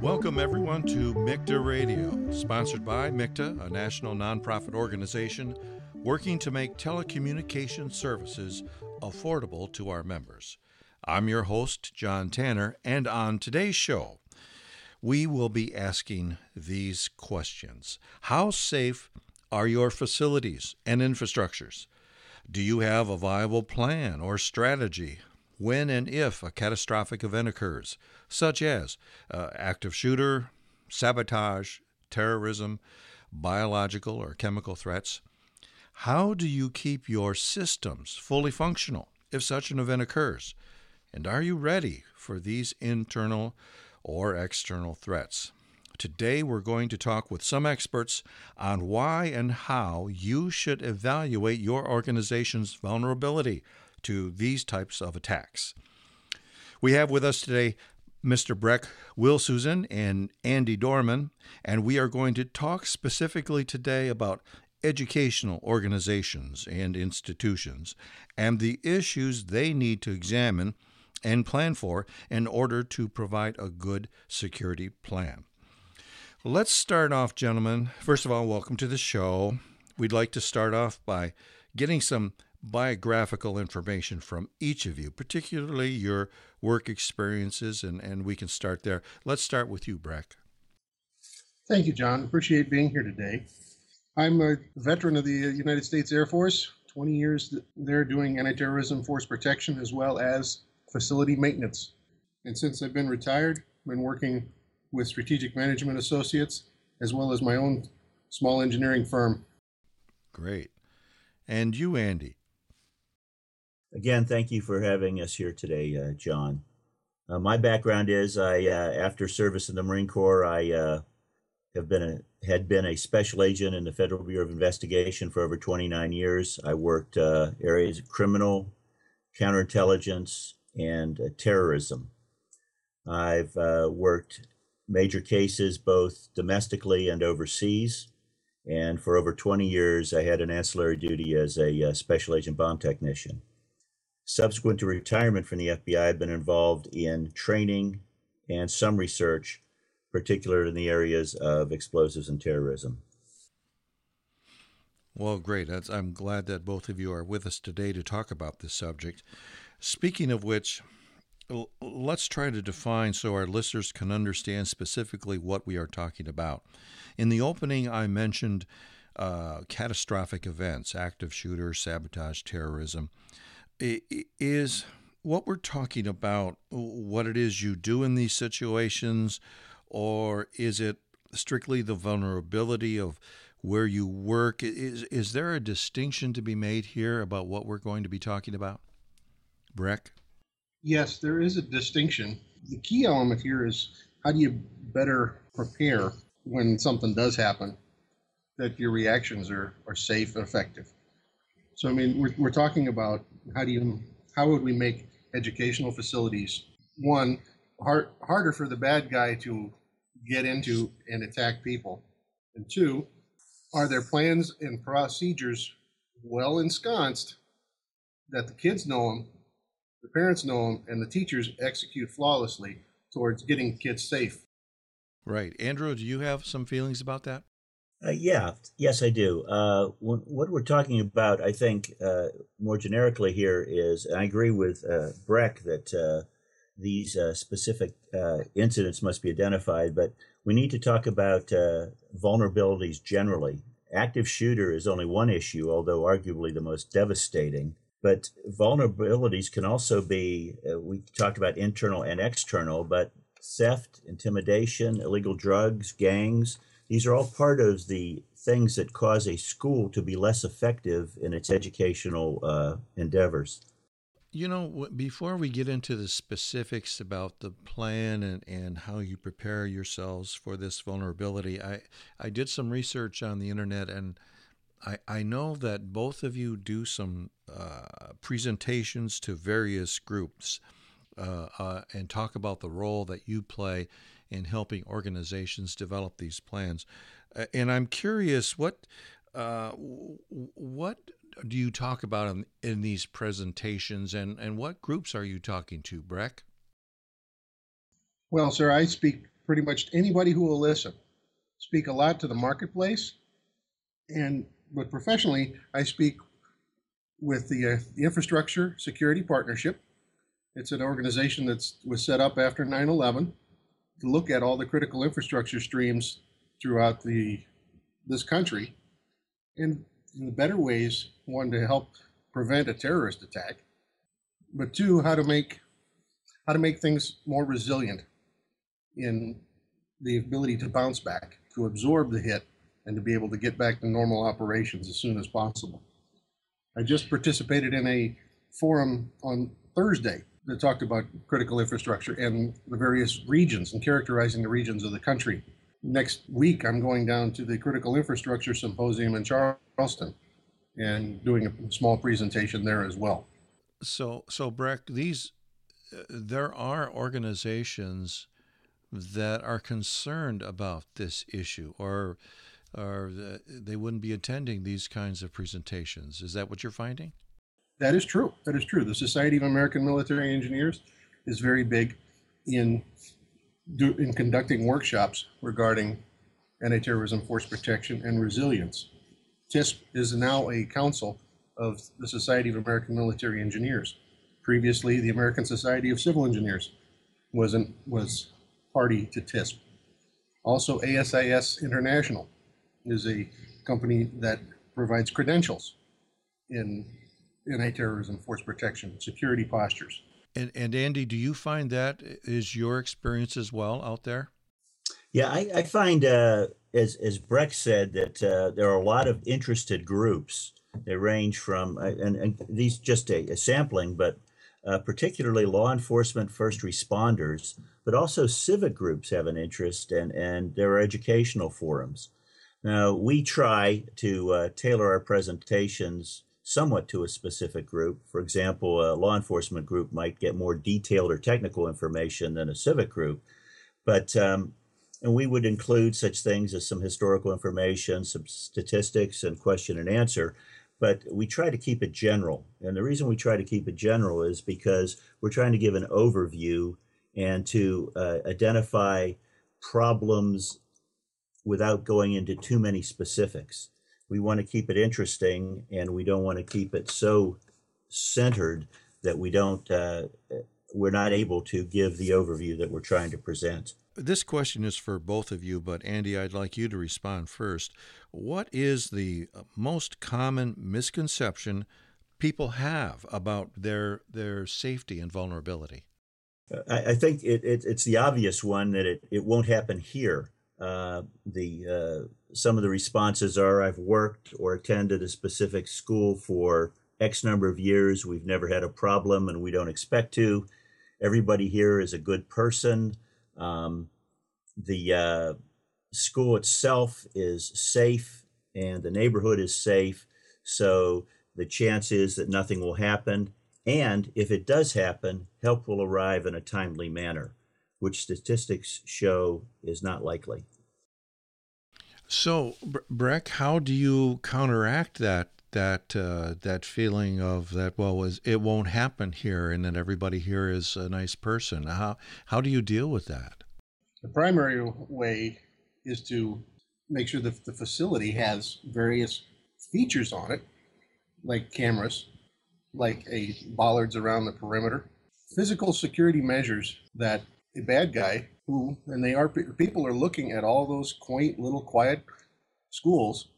Welcome, everyone, to MICTA Radio, sponsored by MICTA, a national nonprofit organization working to make telecommunication services affordable to our members. I'm your host, John Tanner, and on today's show, we will be asking these questions How safe are your facilities and infrastructures? Do you have a viable plan or strategy when and if a catastrophic event occurs, such as uh, active shooter, sabotage, terrorism, biological or chemical threats. How do you keep your systems fully functional if such an event occurs? And are you ready for these internal or external threats? Today, we're going to talk with some experts on why and how you should evaluate your organization's vulnerability to these types of attacks. We have with us today Mr. Breck Will Susan, and Andy Dorman, and we are going to talk specifically today about educational organizations and institutions and the issues they need to examine and plan for in order to provide a good security plan. Let's start off, gentlemen. First of all, welcome to the show. We'd like to start off by getting some biographical information from each of you, particularly your work experiences, and, and we can start there. Let's start with you, Brec. Thank you, John. Appreciate being here today. I'm a veteran of the uh, United States Air Force, 20 years there doing anti terrorism force protection as well as facility maintenance. And since I've been retired, I've been working with Strategic Management Associates as well as my own small engineering firm. Great. And you, Andy? Again, thank you for having us here today, uh, John. Uh, my background is I, uh, after service in the Marine Corps, I uh, have been a, had been a special agent in the Federal Bureau of Investigation for over 29 years. I worked uh, areas of criminal, counterintelligence, and uh, terrorism. I've worked major cases both domestically and overseas. And for over 20 years, I had an ancillary duty as a special agent bomb technician. Subsequent to retirement from the FBI, I've been involved in training and some research, particularly in the areas of explosives and terrorism. Well, great. I'm glad that both of you are with us today to talk about this subject. Speaking of which, let's try to define so our listeners can understand specifically what we are talking about. In the opening, I mentioned uh, catastrophic events, active shooter, sabotage, terrorism is what we're talking about what it is you do in these situations, or is it strictly the vulnerability of where you work? Is, is there a distinction to be made here about what we're going to be talking about? Brec? Yes, there is a distinction. The key element here is how do you better prepare when something does happen that your reactions are, are safe and effective. So, I mean, we're, we're talking about how do you, how would we make educational facilities, one, hard, harder for the bad guy to get into and attack people? And two, are there plans and procedures well ensconced that the kids know them, the parents know them, and the teachers execute flawlessly towards getting kids safe? Right. Andrew, do you have some feelings about that? Uh, yeah, yes, I do. Uh, when, what we're talking about, I think, uh, more generically here is, and I agree with uh, Brec that uh, these uh, specific incidents must be identified, but we need to talk about vulnerabilities generally. Active shooter is only one issue, although arguably the most devastating. But vulnerabilities can also be, we talked about internal and external, but theft, intimidation, illegal drugs, gangs these are all part of the things that cause a school to be less effective in its educational uh, endeavors. You know, before we get into the specifics about the plan and, and how you prepare yourselves for this vulnerability, I, I did some research on the internet and I, I know that both of you do some uh, presentations to various groups uh, uh and talk about the role that you play in helping organizations develop these plans. Uh, and I'm curious what uh, what do you talk about in, in these presentations, and, and what groups are you talking to, Brec? Well, sir, I speak pretty much to anybody who will listen. Speak a lot to the marketplace, and but professionally, I speak with the, uh, the Infrastructure Security Partnership. It's an organization that was set up after 9/11 to look at all the critical infrastructure streams throughout the this country, and in the better ways, one to help prevent a terrorist attack, but two, how to make how to make things more resilient in the ability to bounce back, to absorb the hit, and to be able to get back to normal operations as soon as possible. I just participated in a forum on Thursday that talked about critical infrastructure and the various regions and characterizing the regions of the country. Next week, I'm going down to the Critical Infrastructure Symposium in Charleston and doing a small presentation there as well. So, so Brec, these uh, there are organizations that are concerned about this issue, or or they wouldn't be attending these kinds of presentations. Is that what you're finding? That is true. That is true. The Society of American Military Engineers is very big in do, in conducting workshops regarding anti-terrorism force protection and resilience. TISP is now a council of the Society of American Military Engineers. Previously, the American Society of Civil Engineers was an, was party to TISP. Also, ASIS International is a company that provides credentials in anti-terrorism force protection, security postures. And, and Andy, do you find that is your experience as well out there? Yeah, I, I find, uh, as as Brec said, that uh, there are a lot of interested groups. They range from, uh, and, and these just a, a sampling, but uh, particularly law enforcement, first responders, but also civic groups have an interest, and and there are educational forums. Now we try to uh, tailor our presentations somewhat to a specific group. For example, a law enforcement group might get more detailed or technical information than a civic group, but um, and we would include such things as some historical information, some statistics, and question and answer. But we try to keep it general. And the reason we try to keep it general is because we're trying to give an overview and to uh, identify problems without going into too many specifics we want to keep it interesting and we don't want to keep it so centered that we don't uh, we're not able to give the overview that we're trying to present. This question is for both of you, but Andy, I'd like you to respond first. What is the most common misconception people have about their their safety and vulnerability? I, I think it, it, it's the obvious one that it, it won't happen here. Uh, the uh, some of the responses are I've worked or attended a specific school for X number of years. We've never had a problem and we don't expect to. Everybody here is a good person. Um, the uh, school itself is safe and the neighborhood is safe. So the chance is that nothing will happen. And if it does happen, help will arrive in a timely manner, which statistics show is not likely. So, Brec, how do you counteract that that uh, that feeling of that? Well, was it won't happen here, and that everybody here is a nice person. How how do you deal with that? The primary way is to make sure that the facility has various features on it, like cameras, like a bollards around the perimeter, physical security measures that a bad guy who, and they are people are looking at all those quaint little quiet schools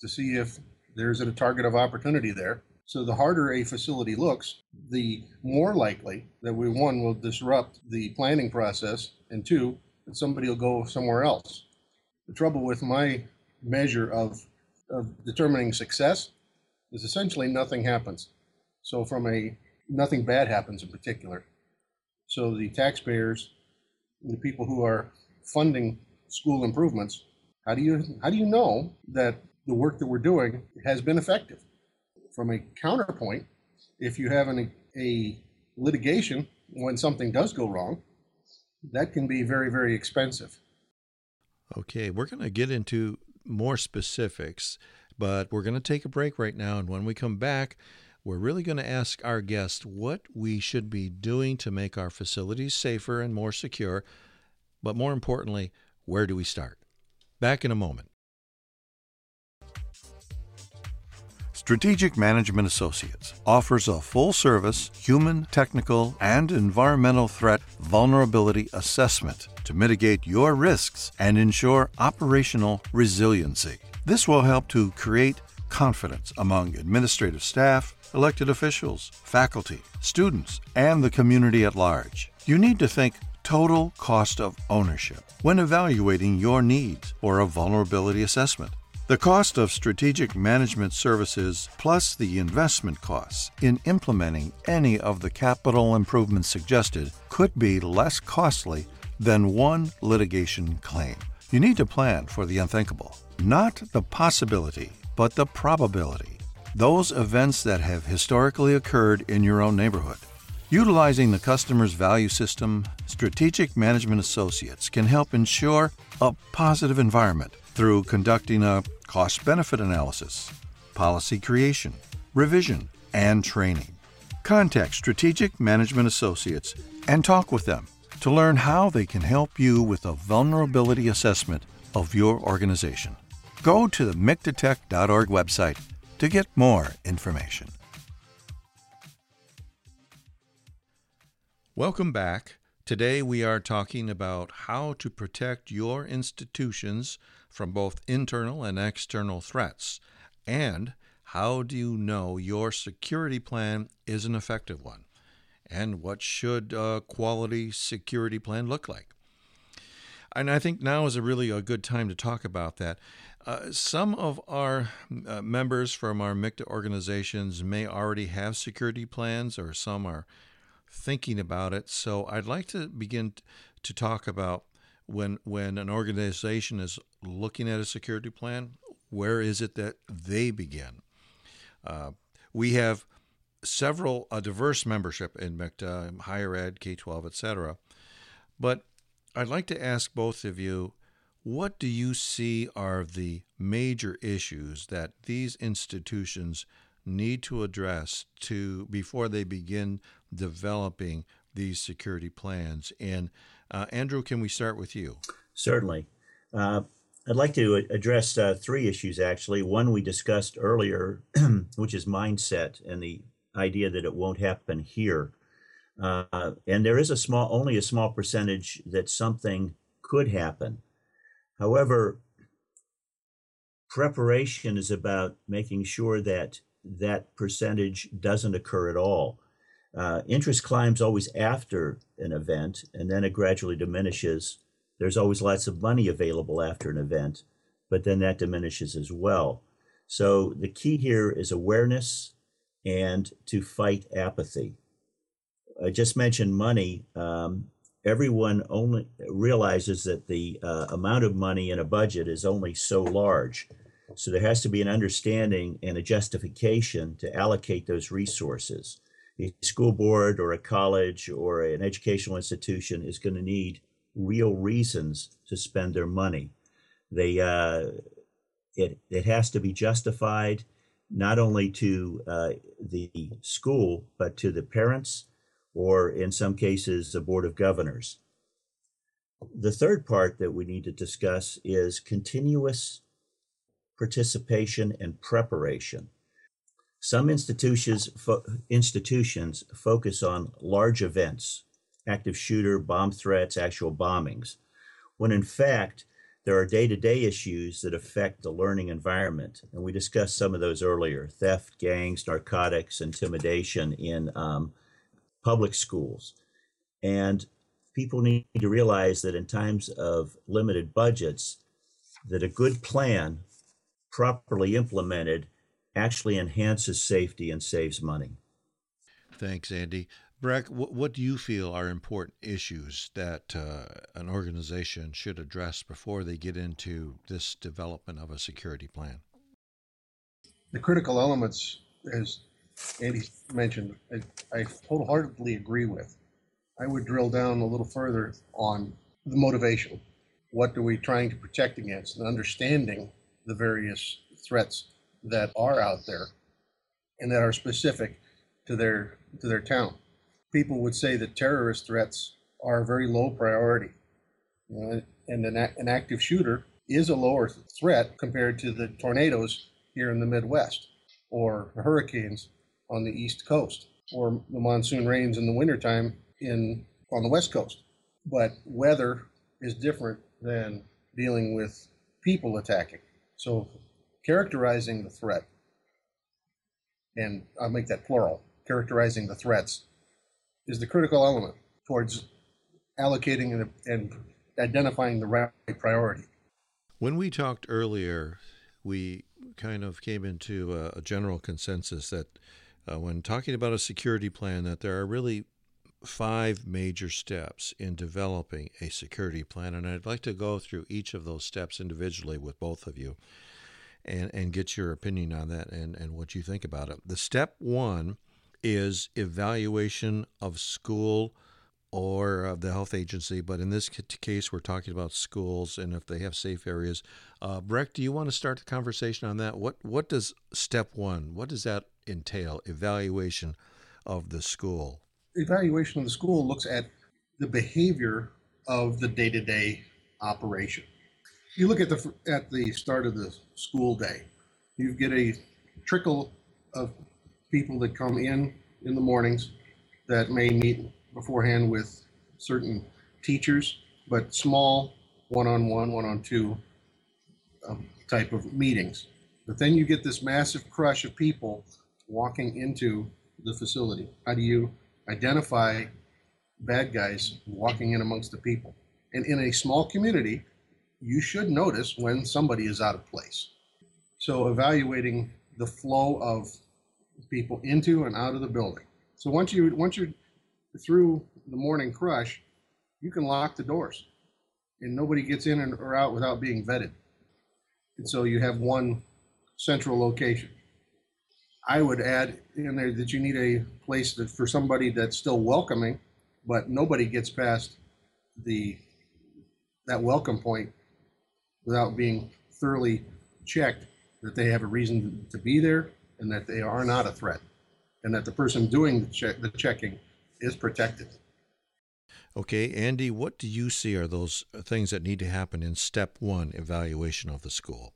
to see if there's a target of opportunity there. So the harder a facility looks, the more likely that we one will disrupt the planning process, and two that somebody will go somewhere else. The trouble with my measure of of determining success is essentially nothing happens. So from a nothing bad happens in particular. So the taxpayers the people who are funding school improvements, how do you how do you know that the work that we're doing has been effective? From a counterpoint, if you have an, a litigation when something does go wrong, that can be very very expensive. Okay, we're going to get into more specifics But we're going to take a break right now. And when we come back, we're really going to ask our guests what we should be doing to make our facilities safer and more secure. But more importantly, where do we start? Back in a moment. Strategic Management Associates offers a full service human, technical, and environmental threat vulnerability assessment to mitigate your risks and ensure operational resiliency. This will help to create confidence among administrative staff, elected officials, faculty, students, and the community at large. You need to think total cost of ownership when evaluating your needs for a vulnerability assessment. The cost of strategic management services plus the investment costs in implementing any of the capital improvements suggested could be less costly than one litigation claim. You need to plan for the unthinkable, not the possibility, but the probability. Those events that have historically occurred in your own neighborhood. Utilizing the customer's value system, Strategic Management Associates can help ensure a positive environment through conducting a cost benefit analysis, policy creation, revision, and training. Contact Strategic Management Associates and talk with them to learn how they can help you with a vulnerability assessment of your organization. Go to the MICTATech.org website to get more information. Welcome back. Today we are talking about how to protect your institutions from both internal and external threats? And how do you know your security plan is an effective one? And what should a quality security plan look like? And I think now is a really a good time to talk about that. Uh, some of our uh, members from our MICTA organizations may already have security plans, or some are thinking about it. So I'd like to begin to talk about when when an organization is looking at a security plan, where is it that they begin? Uh, we have several a diverse membership in MICTA, higher ed, K twelve, etc. But I'd like to ask both of you, what do you see are the major issues that these institutions need to address to before they begin developing these security plans? And uh, Andrew, can we start with you? Certainly. Uh, I'd like to address uh, three issues actually. One we discussed earlier, which is mindset and the idea that it won't happen here. Uh, and there is a small, only a small percentage that something could happen. However, preparation is about making sure that that percentage doesn't occur at all. Uh, interest climbs always after an event, and then it gradually diminishes. There's always lots of money available after an event, but then that diminishes as well. So the key here is awareness and to fight apathy. I just mentioned money. Um, everyone only realizes that the uh, amount of money in a budget is only so large. So there has to be an understanding and a justification to allocate those resources a school board or a college or an educational institution is going to need real reasons to spend their money. They uh, it it has to be justified not only to uh, the school but to the parents or in some cases the board of governors. The third part that we need to discuss is continuous participation and preparation. Some institutions, fo- institutions focus on large events, active shooter, bomb threats, actual bombings, when in fact, there are day to day issues that affect the learning environment. And we discussed some of those earlier theft, gangs, narcotics, intimidation in um, public schools. And people need to realize that in times of limited budgets, that a good plan, properly implemented, actually enhances safety and saves money. Thanks, Andy. Brec, what, what do you feel are important issues that uh, an organization should address before they get into this development of a security plan? The critical elements, as Andy mentioned, I, I wholeheartedly agree with. I would drill down a little further on the motivation. What are we trying to protect against and understanding the various threats that are out there and that are specific to their to their town. People would say that terrorist threats are a very low priority, and an, an active shooter is a lower threat compared to the tornadoes here in the Midwest or hurricanes on the East Coast or the monsoon rains in the wintertime in on the West Coast. But weather is different than dealing with people attacking. So characterizing the threat, and I'll make that plural, characterizing the threats is the critical element towards allocating and, and identifying the right priority. When we talked earlier, we kind of came into a, a general consensus that uh, when talking about a security plan, that there are really five major steps in developing a security plan, and I'd like to go through each of those steps individually with both of you, and and get your opinion on that and and what you think about it. The step one is evaluation of school or of the health agency, but in this case, we're talking about schools and if they have safe areas. Uh, Brec, do you want to start the conversation on that? What what does step one? What does that entail? Evaluation of the school. Evaluation of the school looks at the behavior of the day-to-day operation. You look at the at the start of the school day. You get a trickle of people that come in in the mornings that may meet beforehand with certain teachers, but small one-on-one, one-on-two um, type of meetings. But then you get this massive crush of people walking into the facility. How do you identify bad guys walking in amongst the people? And in a small community, you should notice when somebody is out of place. So evaluating the flow of people into and out of the building. So once you once you're through the morning crush, you can lock the doors, and nobody gets in or out without being vetted. And so you have one central location. I would add in there that you need a place that for somebody that's still welcoming, but nobody gets past the that welcome point without being thoroughly checked that they have a reason to be there and that they are not a threat and that the person doing the, check, the checking is protected. Okay, Andy, what do you see are those things that need to happen in step one evaluation of the school?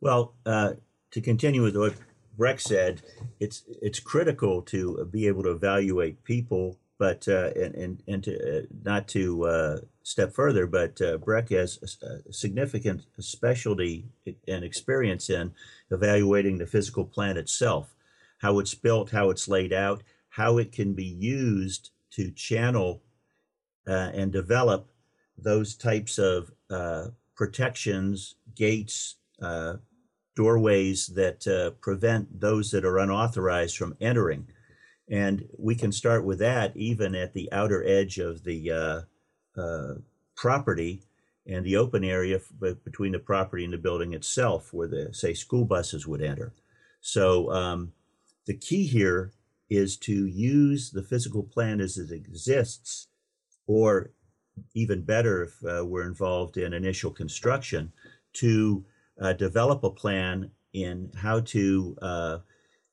Well, uh, to continue with what Brec said, it's it's critical to be able to evaluate people, but uh, and and and to uh, not to uh, step further, but uh, Brec has a significant specialty and experience in evaluating the physical plan itself, how it's built, how it's laid out, how it can be used to channel uh, and develop those types of uh, protections, gates, doorways that uh, prevent those that are unauthorized from entering. And we can start with that even at the outer edge of the uh, uh, property and the open area between the property and the building itself, where the say school buses would enter. So um, the key here is to use the physical plan as it exists, or even better if uh, we're involved in initial construction, to uh, develop a plan in how to uh,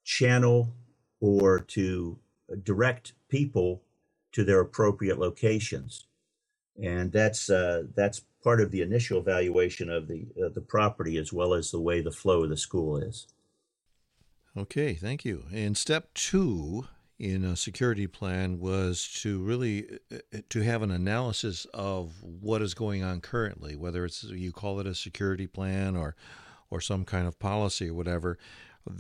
channel or to direct people to their appropriate locations. And that's uh, that's part of the initial evaluation of the the property as well as the way the flow of the school is. Okay, thank you. And step two in a security plan was to really uh, uh, to have an analysis of what is going on currently, whether it's you call it a security plan or or some kind of policy or whatever.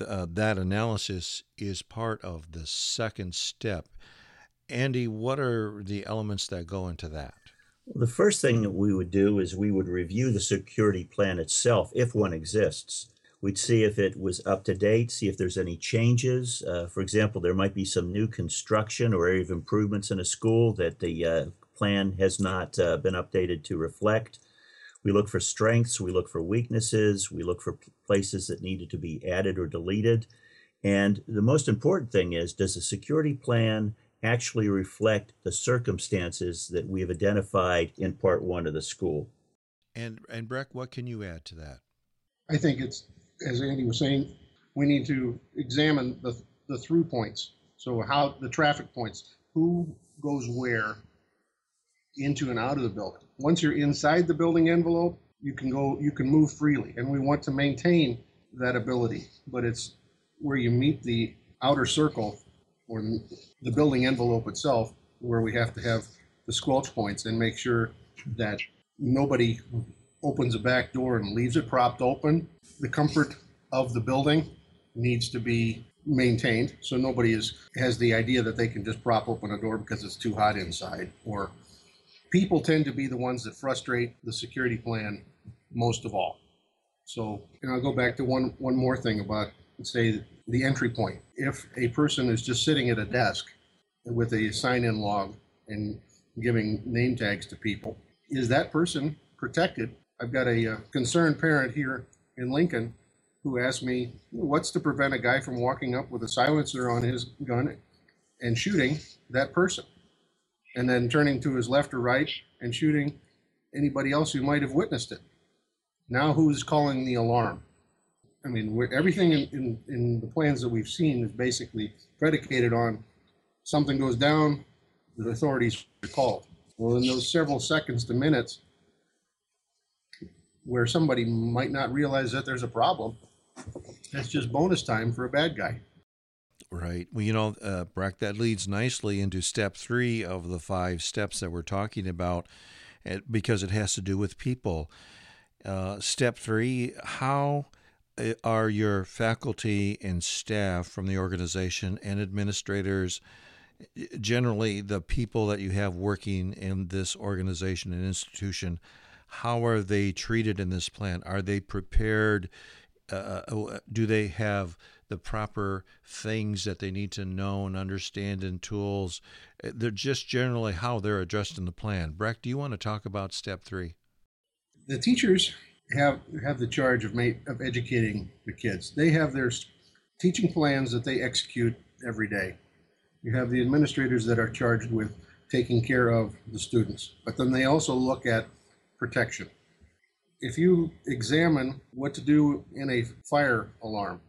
Uh, that analysis is part of the second step. Andy, what are the elements that go into that? The first thing that we would do is we would review the security plan itself, if one exists. We'd see if it was up to date, see if there's any changes. Uh, for example, there might be some new construction or area of improvements in a school that the uh, plan has not uh, been updated to reflect. We look for strengths, we look for weaknesses, we look for places that needed to be added or deleted. And the most important thing is does the security plan actually reflect the circumstances that we have identified in part one of the school? And, and Brec, what can you add to that? I think it's as Andy was saying, we need to examine the, the through points. So how the traffic points, who goes where into and out of the building. Once you're inside the building envelope, you can go, you can move freely, and we want to maintain that ability. But it's where you meet the outer circle or the building envelope itself, where we have to have the squelch points and make sure that nobody opens a back door and leaves it propped open. The comfort of the building needs to be maintained, so nobody is has the idea that they can just prop open a door because it's too hot inside. Or people tend to be the ones that frustrate the security plan most of all. So, and I'll go back to one one more thing about say the entry point. If a person is just sitting at a desk with a sign-in log and giving name tags to people, is that person protected? I've got a, uh, concerned parent here in Lincoln who asked me, What's to prevent a guy from walking up with a silencer on his gun and shooting that person? And then turning to his left or right and shooting anybody else who might have witnessed it. Now, who's calling the alarm? I mean, everything in, in, in the plans that we've seen is basically predicated on something goes down, the authorities are called. Well, in those several seconds to minutes, where somebody might not realize that there's a problem, that's just bonus time for a bad guy. Right. Well, you know, uh, Brec, that leads nicely into step three of the five steps that we're talking about because it has to do with people. Uh, step three how uh, are your faculty and staff from the organization and administrators, generally the people that you have working in this organization and institution, how are they treated in this plan? Are they prepared? Uh, uh, do they have the proper things that they need to know and understand and tools? Uh, they're just generally how they're addressed in the plan. Brec, do you want to talk about step three? The teachers have have the charge of ma- of educating the kids. They have their teaching plans that they execute every day. You have the administrators that are charged with taking care of the students, but then they also look at protection. If you examine what to do in a fire alarm,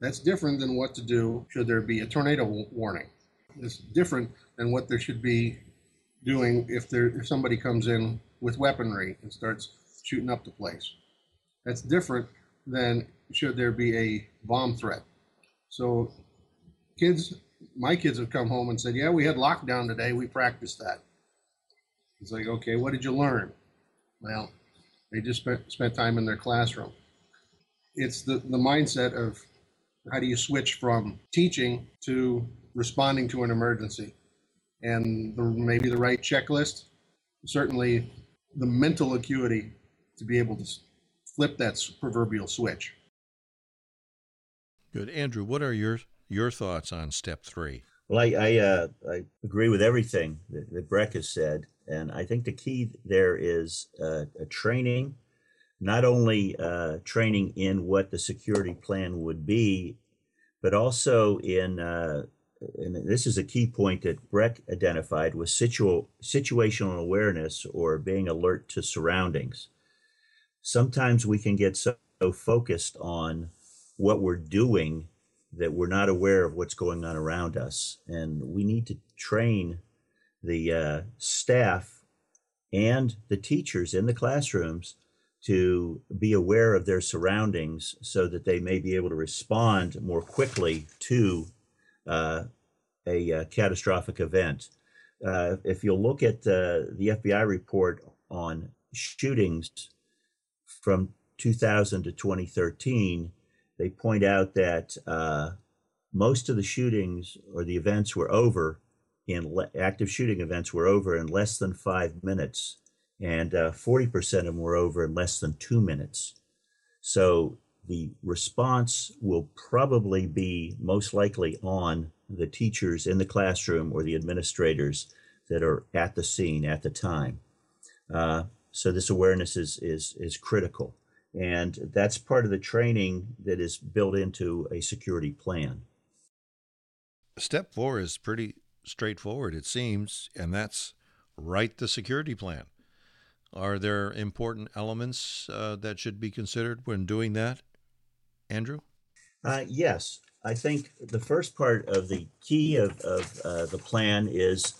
that's different than what to do should there be a tornado warning. It's different than what there should be doing if there if somebody comes in with weaponry and starts shooting up the place. That's different than should there be a bomb threat. So kids my kids have come home and said, "Yeah, we had lockdown today. We practiced that." It's like, "Okay, what did you learn?" Well, they just spent, spent time in their classroom. It's the, the mindset of how do you switch from teaching to responding to an emergency? And the, maybe the right checklist, certainly the mental acuity to be able to flip that proverbial switch. Good. Andrew, what are your, your thoughts on step three? Well, I, I, uh, I agree with everything that, that Brec has said. And I think the key there is uh, a training, not only uh, training in what the security plan would be, but also in, uh, and this is a key point that Brec identified, was situ- situational awareness or being alert to surroundings. Sometimes we can get so focused on what we're doing that we're not aware of what's going on around us. And we need to train the uh, staff and the teachers in the classrooms to be aware of their surroundings so that they may be able to respond more quickly to uh, a, a, uh, catastrophic event. Uh, if you'll look at uh, the FBI report on shootings from 2000 to 2013, they point out that uh, most of the shootings or the events were over le- active shooting events were over in less than five minutes, and uh, 40% of them were over in less than two minutes. So the response will probably be most likely on the teachers in the classroom or the administrators that are at the scene at the time. Uh, so this awareness is, is, is critical. And that's part of the training that is built into a security plan. Step four is pretty straightforward, it seems, and that's write the security plan. Are there important elements uh, that should be considered when doing that? Andrew? Uh, yes, I think the first part of the key of, of uh, the plan is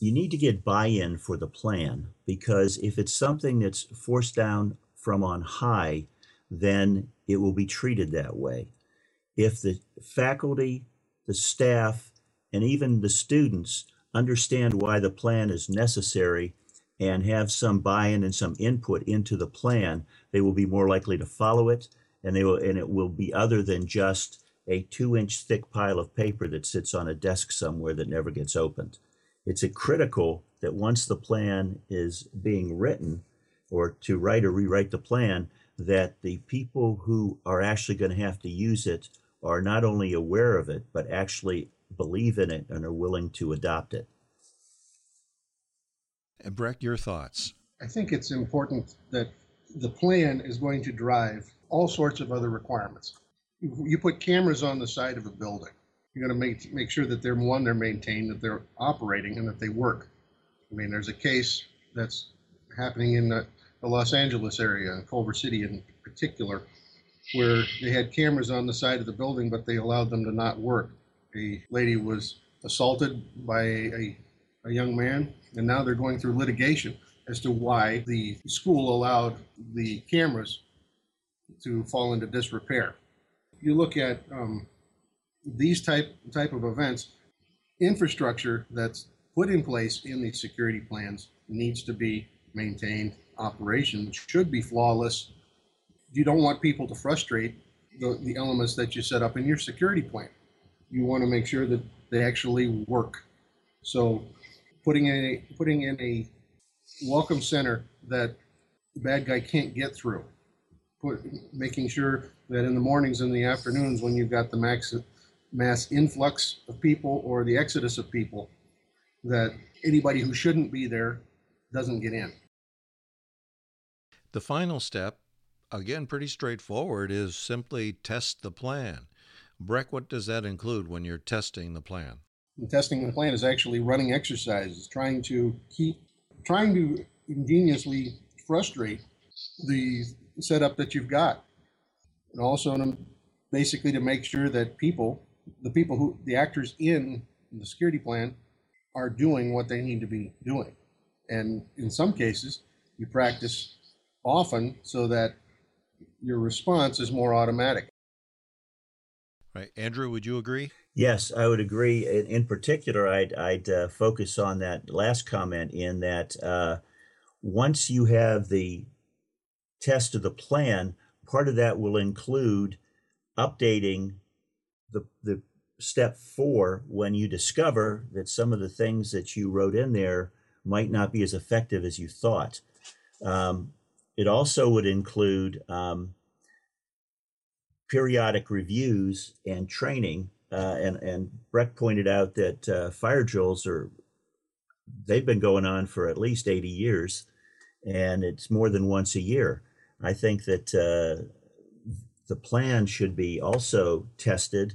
you need to get buy-in for the plan because if it's something that's forced down from on high, then it will be treated that way. If the faculty, the staff, and even the students understand why the plan is necessary and have some buy-in and some input into the plan, they will be more likely to follow it and they will and it will be other than just a two inch thick pile of paper that sits on a desk somewhere that never gets opened. It's critical that once the plan is being written or to write or rewrite the plan, that the people who are actually going to have to use it are not only aware of it, but actually believe in it and are willing to adopt it. And Brec, your thoughts? I think it's important that the plan is going to drive all sorts of other requirements. You put cameras on the side of a building. You're going to make make sure that they're one, they're maintained, that they're operating, and that they work. I mean, there's a case that's happening in the, the Los Angeles area, in Culver City in particular, where they had cameras on the side of the building, but they allowed them to not work. A lady was assaulted by a, a young man, and now they're going through litigation as to why the school allowed the cameras to fall into disrepair. You look at um, these type type of events, infrastructure that's put in place in these security plans needs to be maintained. Operations should be flawless. You don't want people to frustrate the, the elements that you set up in your security plan. You want to make sure that they actually work. So, putting in a, putting in a welcome center that the bad guy can't get through put, making sure that in the mornings and the afternoons when you've got the max, mass influx of people or the exodus of people, that anybody who shouldn't be there doesn't get in. The final step, again, pretty straightforward, is simply test the plan. Brec, what does that include when you're testing the plan? And testing the plan is actually running exercises, trying to keep, trying to ingeniously frustrate the setup that you've got. And also to, basically to make sure that people, the people who, the actors in the security plan are doing what they need to be doing. And in some cases, you practice often so that your response is more automatic. Right. Andrew, would you agree? Yes, I would agree. In, in particular, I'd, I'd uh, focus on that last comment in that uh, once you have the test of the plan, part of that will include updating the, the step four when you discover that some of the things that you wrote in there might not be as effective as you thought. Um, it also would include um, periodic reviews and training. Uh, and, and Brec pointed out that uh, fire drills are, they've been going on for at least 80 years, and it's more than once a year. I think that uh, the plan should be also tested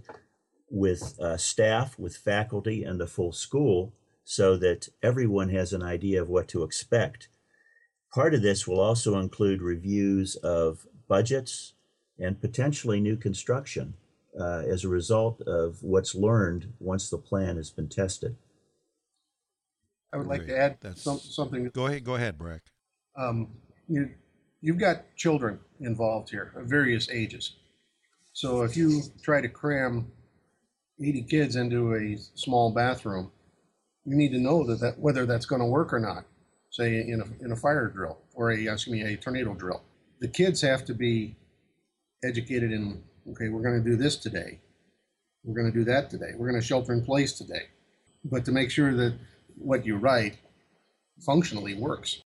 with uh, staff, with faculty, and the full school so that everyone has an idea of what to expect. Part of this will also include reviews of budgets and potentially new construction uh, as a result of what's learned once the plan has been tested. I would like to add some, something. Go ahead, go ahead, Brec. Um, you, you've got children involved here of various ages. So if you try to cram 80 kids into a small bathroom, you need to know that, that whether that's going to work or not. Say in a, in a fire drill or a excuse me a tornado drill, the kids have to be educated in okay we're going to do this today, we're going to do that today, we're going to shelter in place today, but to make sure that what you write functionally works.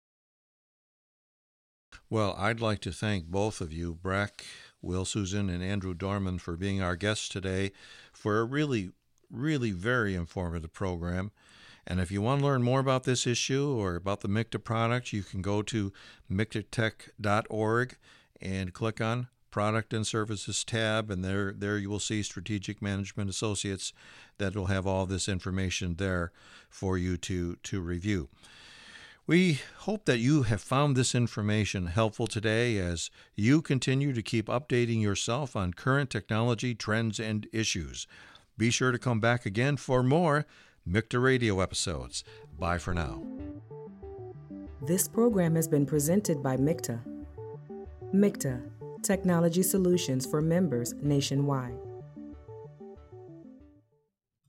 Well, I'd like to thank both of you, Brec, Will Susan, and Andrew Dorman, for being our guests today for a really, really very informative program. And if you want to learn more about this issue or about the MICTA product, you can go to mictatech.org and click on Product and Services tab, and there, there you will see Strategic Management Associates that will have all this information there for you to, to review. We hope that you have found this information helpful today as you continue to keep updating yourself on current technology trends and issues. Be sure to come back again for more MICTA Radio episodes. Bye for now. This program has been presented by MICTA. MICTA, Technology Solutions for Members Nationwide.